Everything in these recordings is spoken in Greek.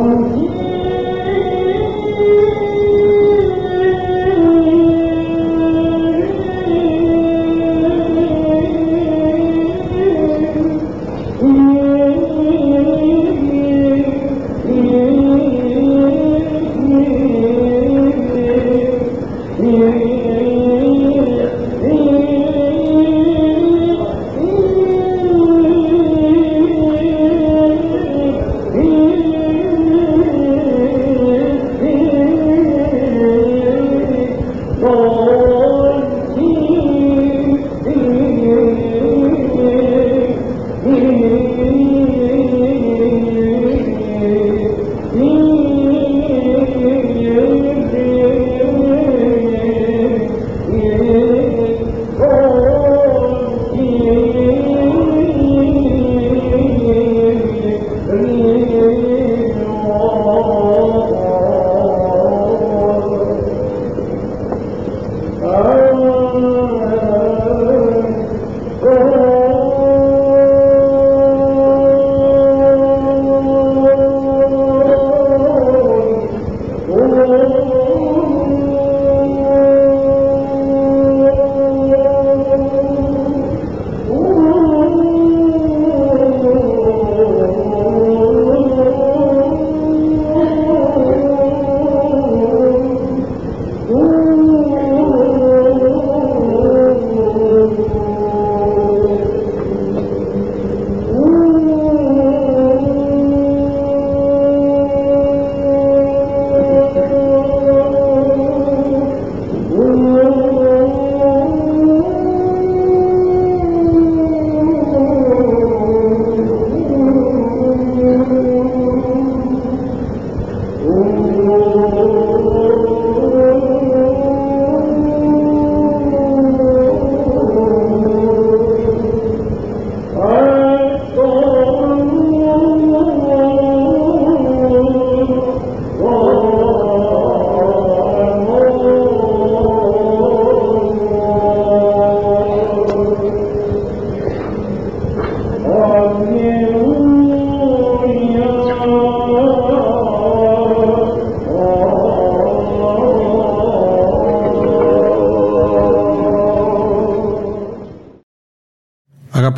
Помоги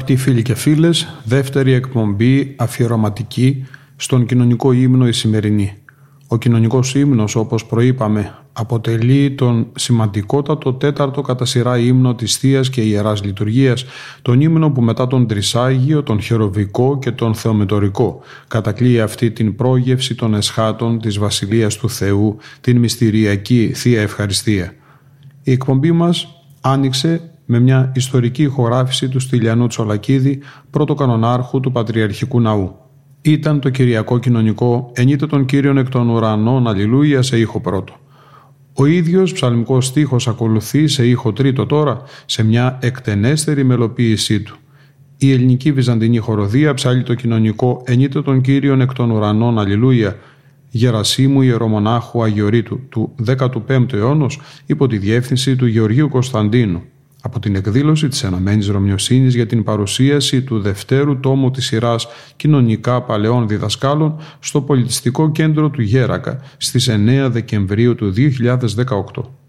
Αγαπητοί φίλοι και φίλες, δεύτερη εκπομπή αφιερωματική στον κοινωνικό ύμνο η σημερινή. Ο κοινωνικός ύμνος, όπως προείπαμε, αποτελεί τον σημαντικότατο τέταρτο κατά σειρά ύμνο της Θείας και Ιεράς Λειτουργίας, τον ύμνο που μετά τον Τρισάγιο, τον Χεροβικό και τον Θεομετωρικό κατακλείει αυτή την πρόγευση των εσχάτων της Βασιλείας του Θεού, την μυστηριακή Θεία Ευχαριστία. Η εκπομπή μας άνοιξε με μια ιστορική ηχογράφηση του Στυλιανού Τσολακίδη, πρώτο κανονάρχου του Πατριαρχικού Ναού. Ήταν το Κυριακό Κοινωνικό «Ενείτε τον Κύριον εκ των ουρανών, αλληλούια» σε ήχο πρώτο. Ο ίδιος ψαλμικός στίχος ακολουθεί σε ήχο τρίτο τώρα, σε μια εκτενέστερη μελοποίησή του. Η ελληνική βυζαντινή χοροδία ψάλει το κοινωνικό «Ενείτε τον Κύριον εκ των ουρανών, αλληλούια» Γερασίμου Ιερομονάχου Αγιορείτου του 15ου αιώνα υπό τη διεύθυνση του Γεωργίου Κωνσταντίνου από την εκδήλωση της Ενωμένης Ρωμιοσύνης για την παρουσίαση του δευτέρου τόμου της σειράς κοινωνικά παλαιών διδασκάλων στο πολιτιστικό κέντρο του Γέρακα στις 9 Δεκεμβρίου του 2018.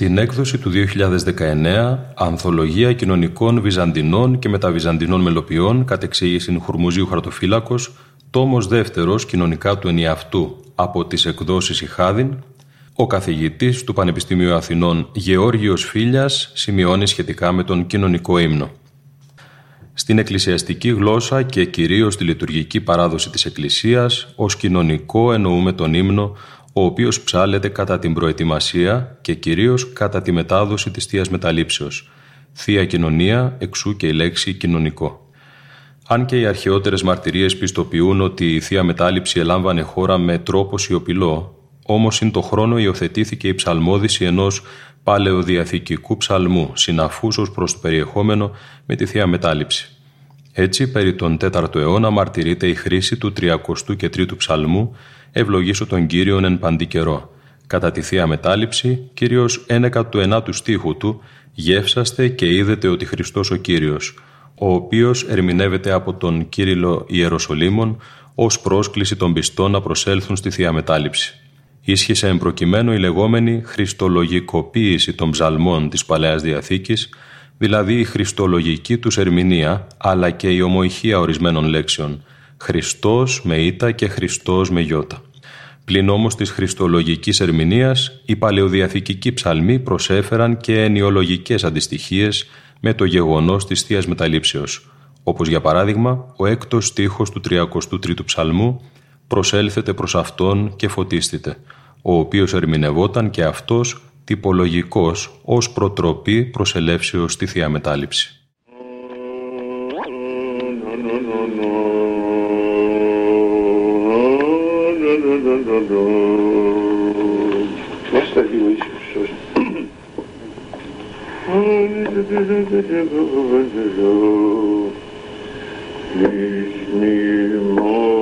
Στην έκδοση του 2019 «Ανθολογία κοινωνικών Βυζαντινών και μεταβυζαντινών μελοποιών» κατ' εξήγηση Χουρμουζίου Χαρτοφύλακος, τόμος δεύτερος κοινωνικά του ενιαυτού από τις εκδόσεις Ιχάδιν, ο καθηγητής του Πανεπιστημίου Αθηνών Γεώργιος Φίλιας σημειώνει σχετικά με τον κοινωνικό ύμνο. Στην εκκλησιαστική γλώσσα και κυρίως στη λειτουργική παράδοση της Εκκλησίας, ως κοινωνικό εννοούμε τον ύμνο ο οποίος ψάλεται κατά την προετοιμασία και κυρίως κατά τη μετάδοση της Θείας Μεταλήψεως. Θεία Κοινωνία, εξού και η λέξη κοινωνικό. Αν και οι αρχαιότερες μαρτυρίες πιστοποιούν ότι η Θεία Μετάληψη ελάμβανε χώρα με τρόπο σιωπηλό, όμως συν το χρόνο υιοθετήθηκε η ψαλμόδηση ενός παλαιοδιαθηκικού ψαλμού, συναφούς ως προς το περιεχόμενο με τη Θεία Μετάληψη. Έτσι, περί τον 4ο αιώνα μαρτυρείται η χρήση του 30ου και 3ου ψαλμού «Ευλογήσω τον Κύριον εν παντικερό». Κατά τη Θεία Μετάληψη, Κύριος ένεκα του ενάτου στίχου του «Γεύσαστε και είδετε ότι Χριστός ο Κύριος», ο οποίος ερμηνεύεται από τον Κύριλο Ιεροσολύμων ως πρόσκληση των πιστών να προσέλθουν στη Θεία Μετάληψη. Ίσχυσε εμπροκειμένου η λεγόμενη χριστολογικοποίηση των ψαλμών της Παλαιάς Διαθήκης, δηλαδή η χριστολογική τους ερμηνεία, αλλά και η ομοηχία ορισμένων λέξεων, Χριστός με ήττα και Χριστός με γιώτα. Πλην όμως της χριστολογικής ερμηνείας, οι παλαιοδιαθηκικοί ψαλμοί προσέφεραν και ενιολογικές αντιστοιχίες με το γεγονός της Θείας Μεταλήψεως, όπως για παράδειγμα ο έκτος στίχος του 33ου ψαλμού «Προσέλθετε προς Αυτόν και φωτίστητε», ο οποίος ερμηνευόταν και αυτός τυπολογικός ως προτροπή προσελεύσεως στη Θεία Μετάληψη. Vishnu Mohan.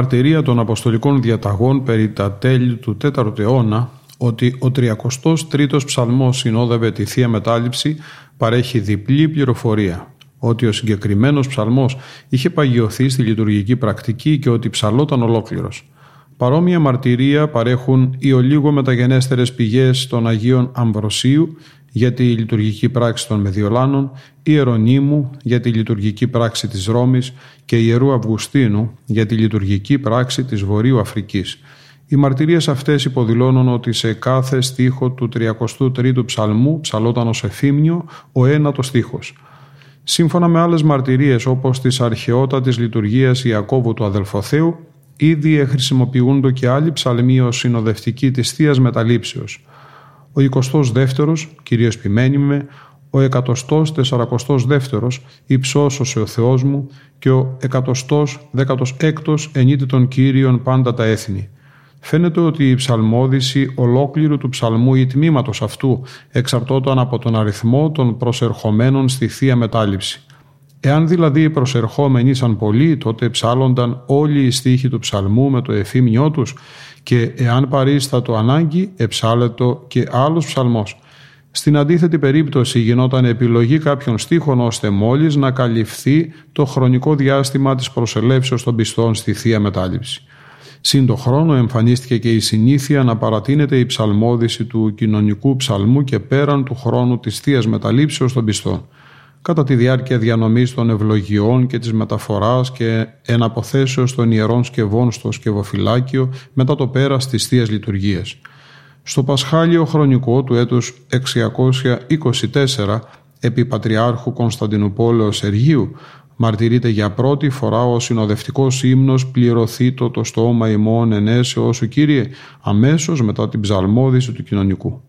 Μαρτυρία των Αποστολικών Διαταγών περί τα τέλη του 4ου αιώνα ότι ο 33ος ψαλμός συνόδευε τη Θεία Μετάληψη παρέχει διπλή πληροφορία ότι ο συγκεκριμένος ψαλμός είχε παγιωθεί στη λειτουργική πρακτική και ότι ψαλόταν ολόκληρος. Παρόμοια μαρτυρία παρέχουν οι ολίγο μεταγενέστερες πηγές των Αγίων Αμβροσίου για τη λειτουργική πράξη των Μεδιολάνων, Ιερονίμου για τη λειτουργική πράξη της Ρώμης και Ιερού Αυγουστίνου για τη λειτουργική πράξη της Βορείου Αφρικής. Οι μαρτυρίες αυτές υποδηλώνουν ότι σε κάθε στίχο του 33ου ψαλμού ψαλόταν ως εφήμνιο ο ένατος στίχος. Σύμφωνα με άλλες μαρτυρίες όπως της αρχαιότατης λειτουργίας Ιακώβου του Αδελφοθέου, ήδη χρησιμοποιούνται και άλλοι ψαλμοί ως συνοδευτικοί της Θείας Μεταλήψεως. Ο 22ος, κυρίως ποιμένιμε, ο 142ος, υψώσωσε ο Θεός μου και ο 116ος ενίτη των Κύριων πάντα τα έθνη. Φαίνεται ότι η ψαλμόδηση ολόκληρου του ψαλμού ή τμήματος αυτού εξαρτώταν από τον αριθμό των προσερχομένων στη Θεία Μετάληψη. Εάν δηλαδή οι προσερχόμενοι ήσαν πολλοί, τότε ψάλλονταν όλοι οι στίχοι του ψαλμού με το εφήμιό τους και εάν παρίστατο ανάγκη, εψάλετο και άλλος ψαλμός. Στην αντίθετη περίπτωση γινόταν επιλογή κάποιων στίχων ώστε μόλις να καλυφθεί το χρονικό διάστημα της προσελεύσεως των πιστών στη Θεία Μετάληψη. Συν το χρόνο εμφανίστηκε και η συνήθεια να παρατείνεται η ψαλμόδηση του κοινωνικού ψαλμού και πέραν του χρόνου της Θείας Μεταλήψεως των πιστών. Κατά τη διάρκεια διανομής των ευλογιών και της μεταφοράς και εναποθέσεως των ιερών σκευών στο σκευοφυλάκιο μετά το πέρας της Θείας Λειτουργίας. Στο Πασχάλιο χρονικό του έτους 624 επί Πατριάρχου Κωνσταντινούπολεως Σεργίου μαρτυρείται για πρώτη φορά ο συνοδευτικός ύμνος πληρωθεί το, το στόμα ημών ενέσεως σου Κύριε αμέσως μετά την ψαλμόδηση του κοινωνικού.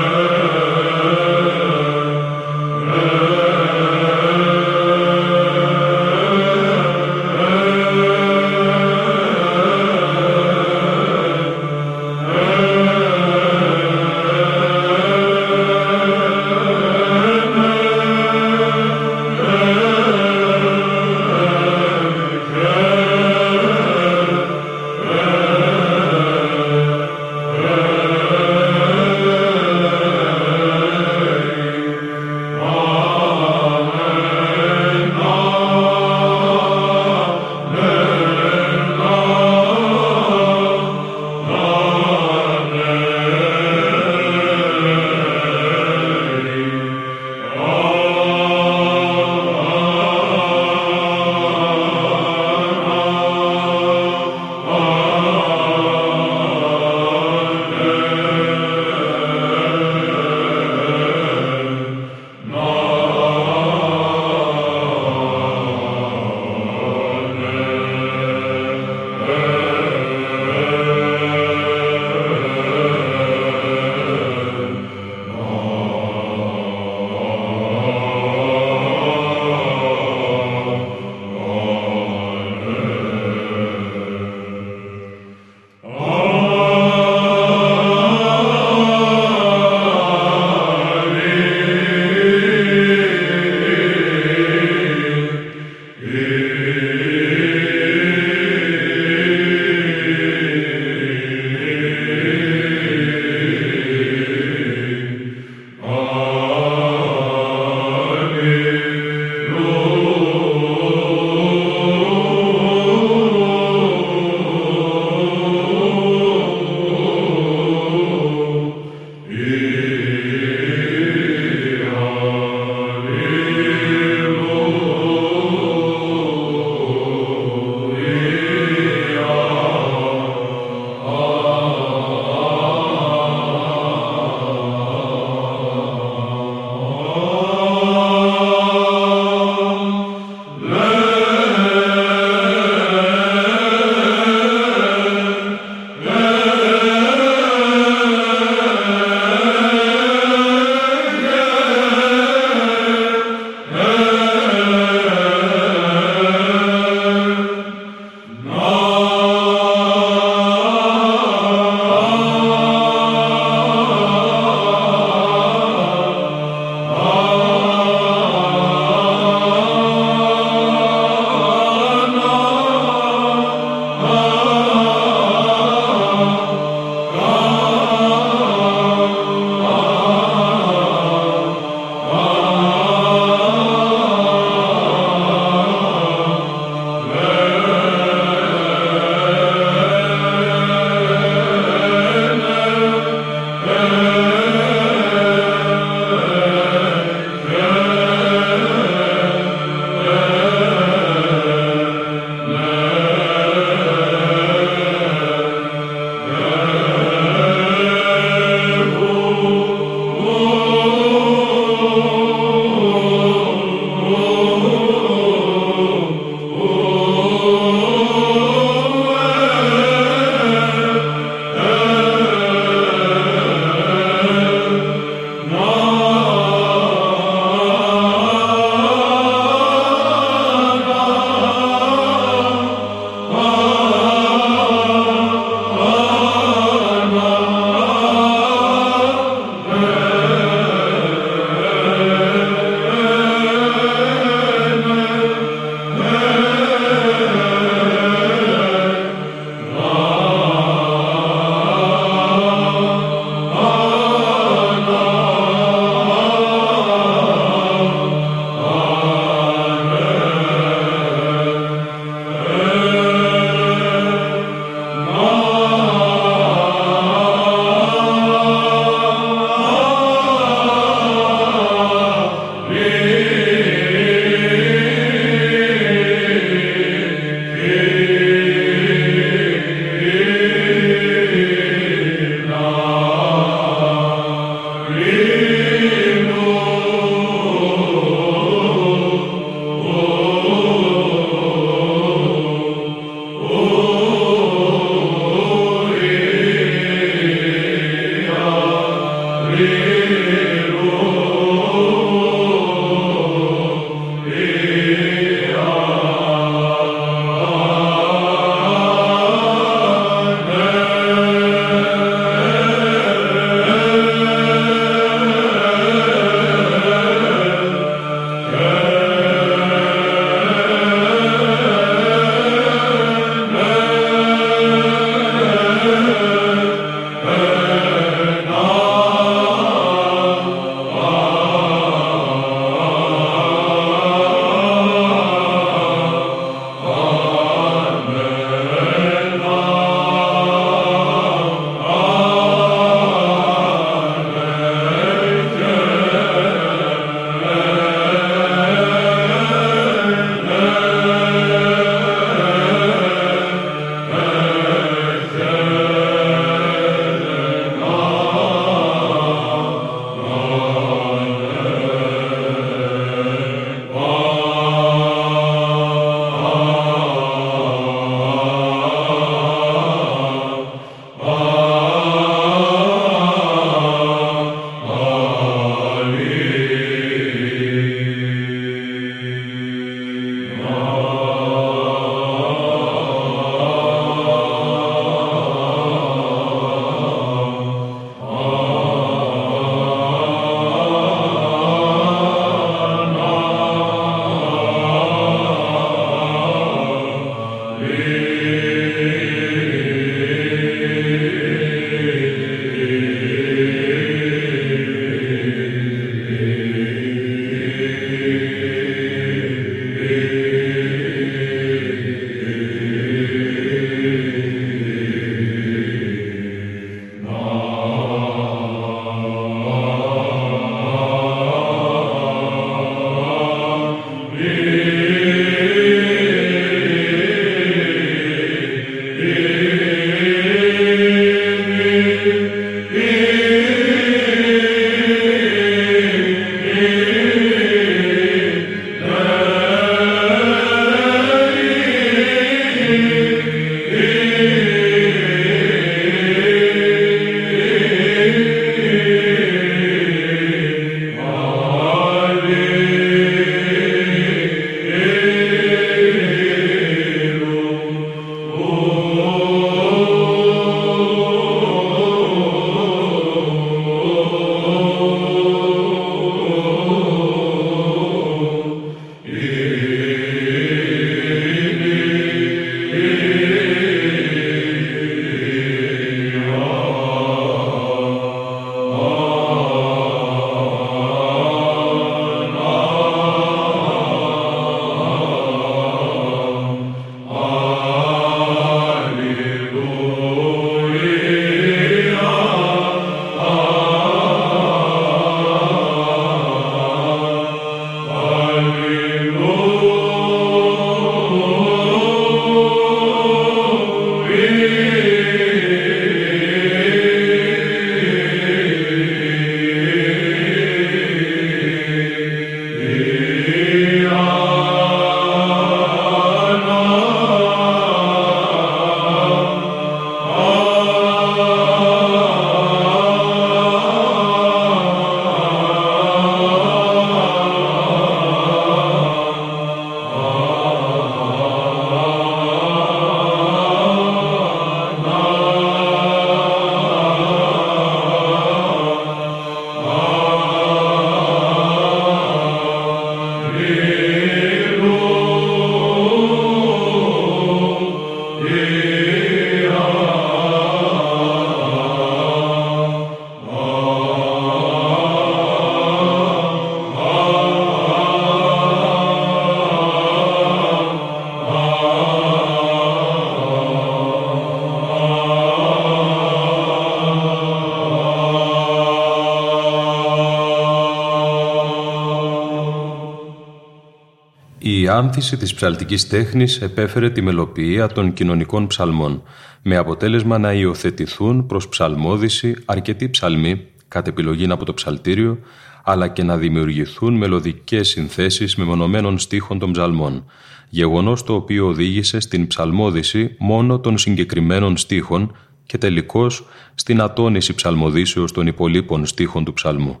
Άνθηση της ψαλτικής τέχνης επέφερε τη μελοποιία των κοινωνικών ψαλμών, με αποτέλεσμα να υιοθετηθούν προς ψαλμόδηση αρκετοί ψαλμοί, κατ' επιλογή από το ψαλτήριο, αλλά και να δημιουργηθούν μελωδικές συνθέσεις μεμονωμένων στίχων των ψαλμών, γεγονός το οποίο οδήγησε στην ψαλμόδηση μόνο των συγκεκριμένων στίχων και τελικώς στην ατόνιση ψαλμοδίσεως των υπολείπων στίχων του ψαλμού.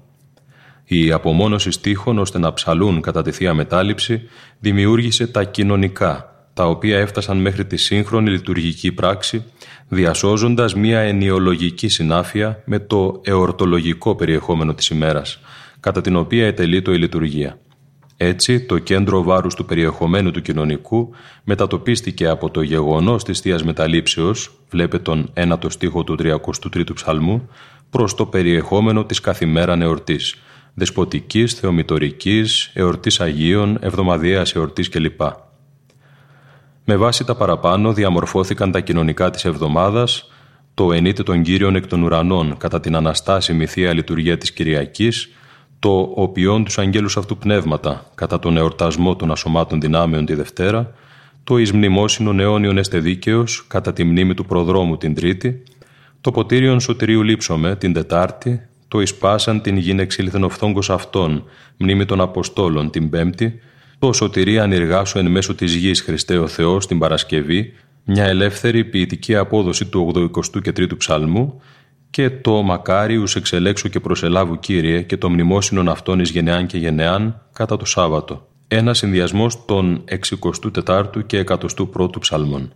Η απομόνωση στίχων ώστε να ψαλούν κατά τη Θεία Μετάληψη δημιούργησε τα κοινωνικά, τα οποία έφτασαν μέχρι τη σύγχρονη λειτουργική πράξη, διασώζοντας μία ενιολογική συνάφεια με το εορτολογικό περιεχόμενο της ημέρας, κατά την οποία ετελείτο η λειτουργία. Έτσι, το κέντρο βάρους του περιεχομένου του κοινωνικού μετατοπίστηκε από το γεγονός της Θείας Μεταλήψεως, βλέπε τον ένατο στίχο του 33ου ψαλμού, προς το περιεχόμενο της καθημέραν εορτής, δεσποτικής, θεομητορικής, εορτής Αγίων, εβδομαδιαίας εορτής κλπ. Με βάση τα παραπάνω διαμορφώθηκαν τα κοινωνικά της εβδομάδας, το ενίτε των Κύριων εκ των ουρανών κατά την Αναστάσιμη Θεία Λειτουργία της Κυριακής, το «Οποιών τους αγγέλους αυτού πνεύματα» κατά τον εορτασμό των ασωμάτων δυνάμεων τη Δευτέρα, το «Εις μνημόσυνον αιώνιον εστε δίκαιος» κατά τη μνήμη του προδρόμου την Τρίτη, το «Ποτήριον σωτηρίου λείψομε» την Τετάρτη, το «Ισπάσαν την γη εξήλθεν αυτών» μνήμη των Αποστόλων την Πέμπτη, το «Σωτηρία ανεργάσου εν μέσω της γης Χριστέ ο Θεός» την Παρασκευή, μια ελεύθερη ποιητική απόδοση του 82ου και 3ου ψαλμού και το «Μακάριους εξελέξου και προσελάβου Κύριε» και το μνημόσυνον αυτών εις γενεάν και γενεάν κατά το Σάββατο. Ένας συνδυασμός των 64ου και 101ου ψαλμών.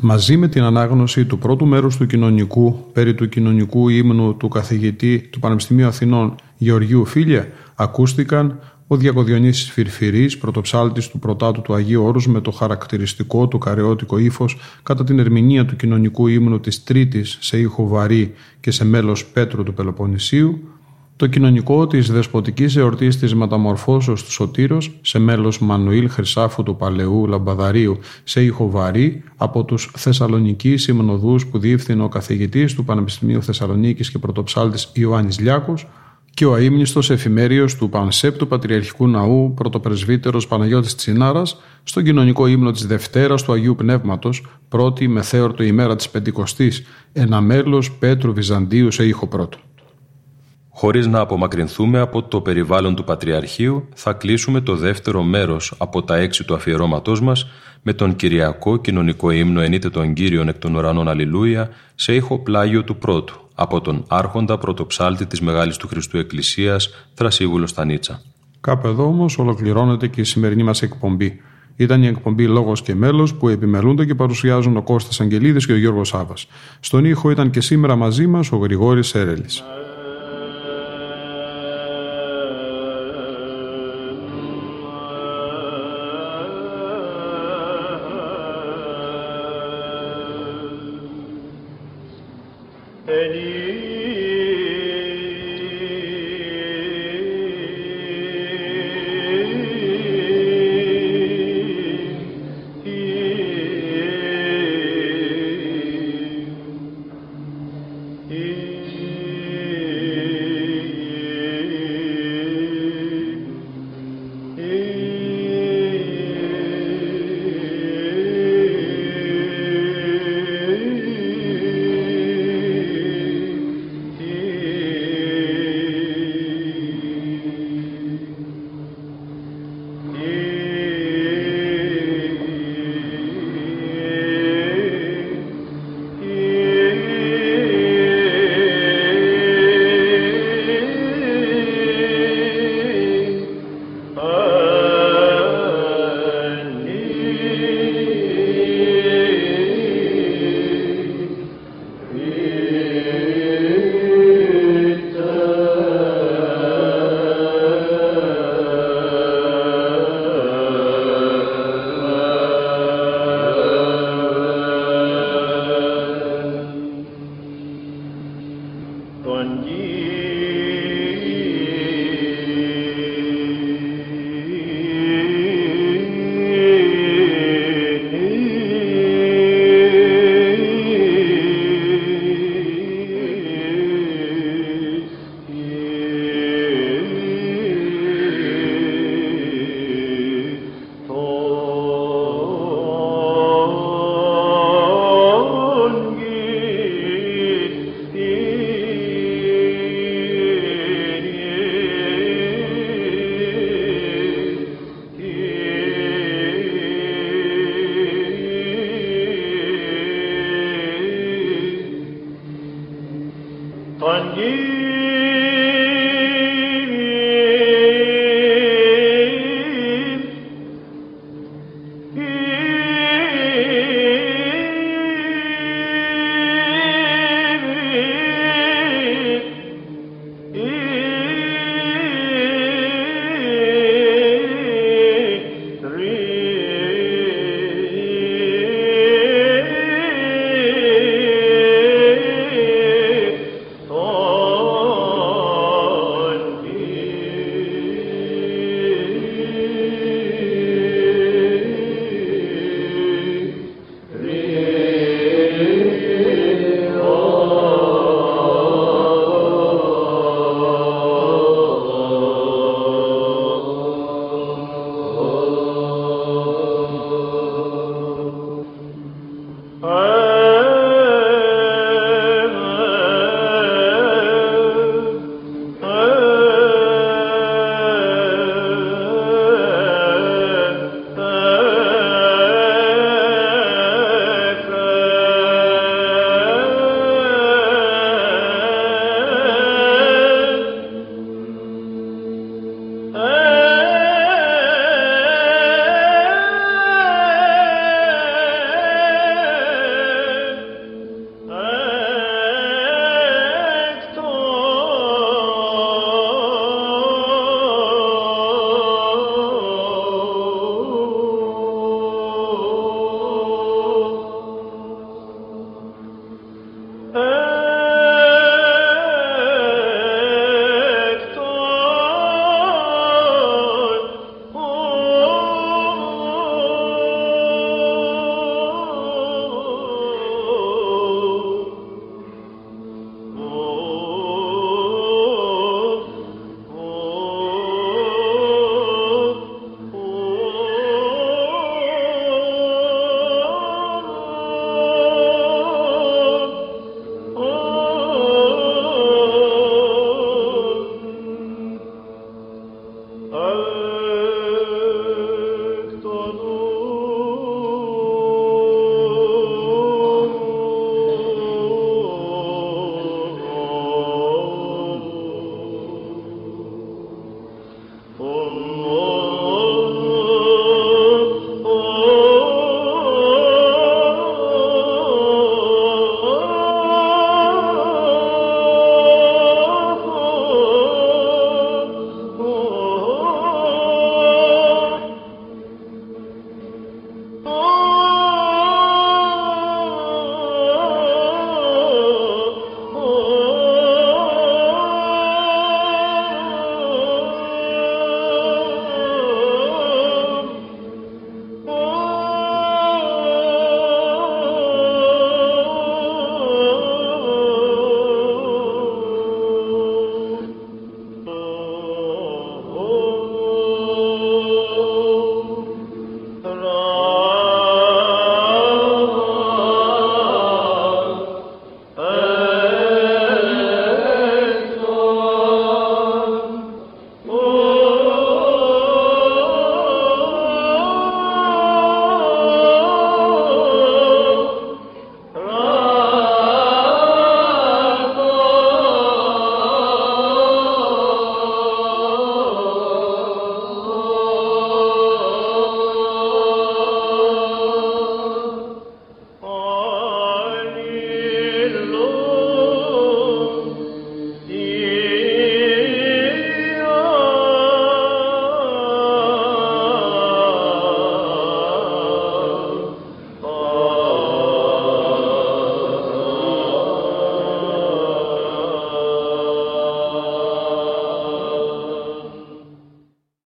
Μαζί με την ανάγνωση του πρώτου μέρους του κοινωνικού περί του κοινωνικού ύμνου του καθηγητή του Πανεπιστημίου Αθηνών Γεωργίου Φίλια ακούστηκαν ο Διακοδιονύσης Φυρφυρής, πρωτοψάλτης του πρωτάτου του Αγίου Όρους με το χαρακτηριστικό του καρεώτικο ύφος κατά την ερμηνεία του κοινωνικού ύμνου της Τρίτης σε ήχο βαρύ και σε μέλος Πέτρου του Πελοποννησίου, το κοινωνικό της δεσποτικής εορτής της μεταμορφώσεως του Σωτήρος σε μέλος Μανουήλ Χρυσάφου του Παλαιού Λαμπαδαρίου σε ήχο βαρύ από τους Θεσσαλονικοί Συμνοδούς που διεύθυνε ο καθηγητής του Πανεπιστημίου Θεσσαλονίκης και πρωτοψάλτης Ιωάννης Λιάκος και ο αείμνηστος εφημέριος του Πανσέπτου Πατριαρχικού Ναού πρωτοπρεσβύτερος Παναγιώτης Τσινάρας στον κοινωνικό ύμνο της Δευτέρας του Αγίου Πνεύματος πρώτη μεθέωρτο ημέρα της Πεντηκοστής ένα μέλος Πέτρου Βυζαντίου σε ήχο πρώτο. Χωρίς να απομακρυνθούμε από το περιβάλλον του Πατριαρχείου, θα κλείσουμε το δεύτερο μέρος από τα έξι του αφιερώματός μας με τον Κυριακό κοινωνικό ύμνο «Ενείτε τον Κύριον εκ των ουρανών Αλληλούια» σε ήχο πλάγιο του πρώτου, από τον άρχοντα πρωτοψάλτη της Μεγάλης του Χριστού Εκκλησίας, Θρασίβουλο Στανίτσα. Κάπου εδώ όμως ολοκληρώνεται και η σημερινή μας εκπομπή. Ήταν η εκπομπή Λόγος και Μέλος που επιμελούνται και παρουσιάζουν ο Κώστας Αγγελίδης και ο Γιώργος Σάβα. Στον ήχο ήταν και σήμερα μαζί μας ο Γρηγόρης Σέρελη.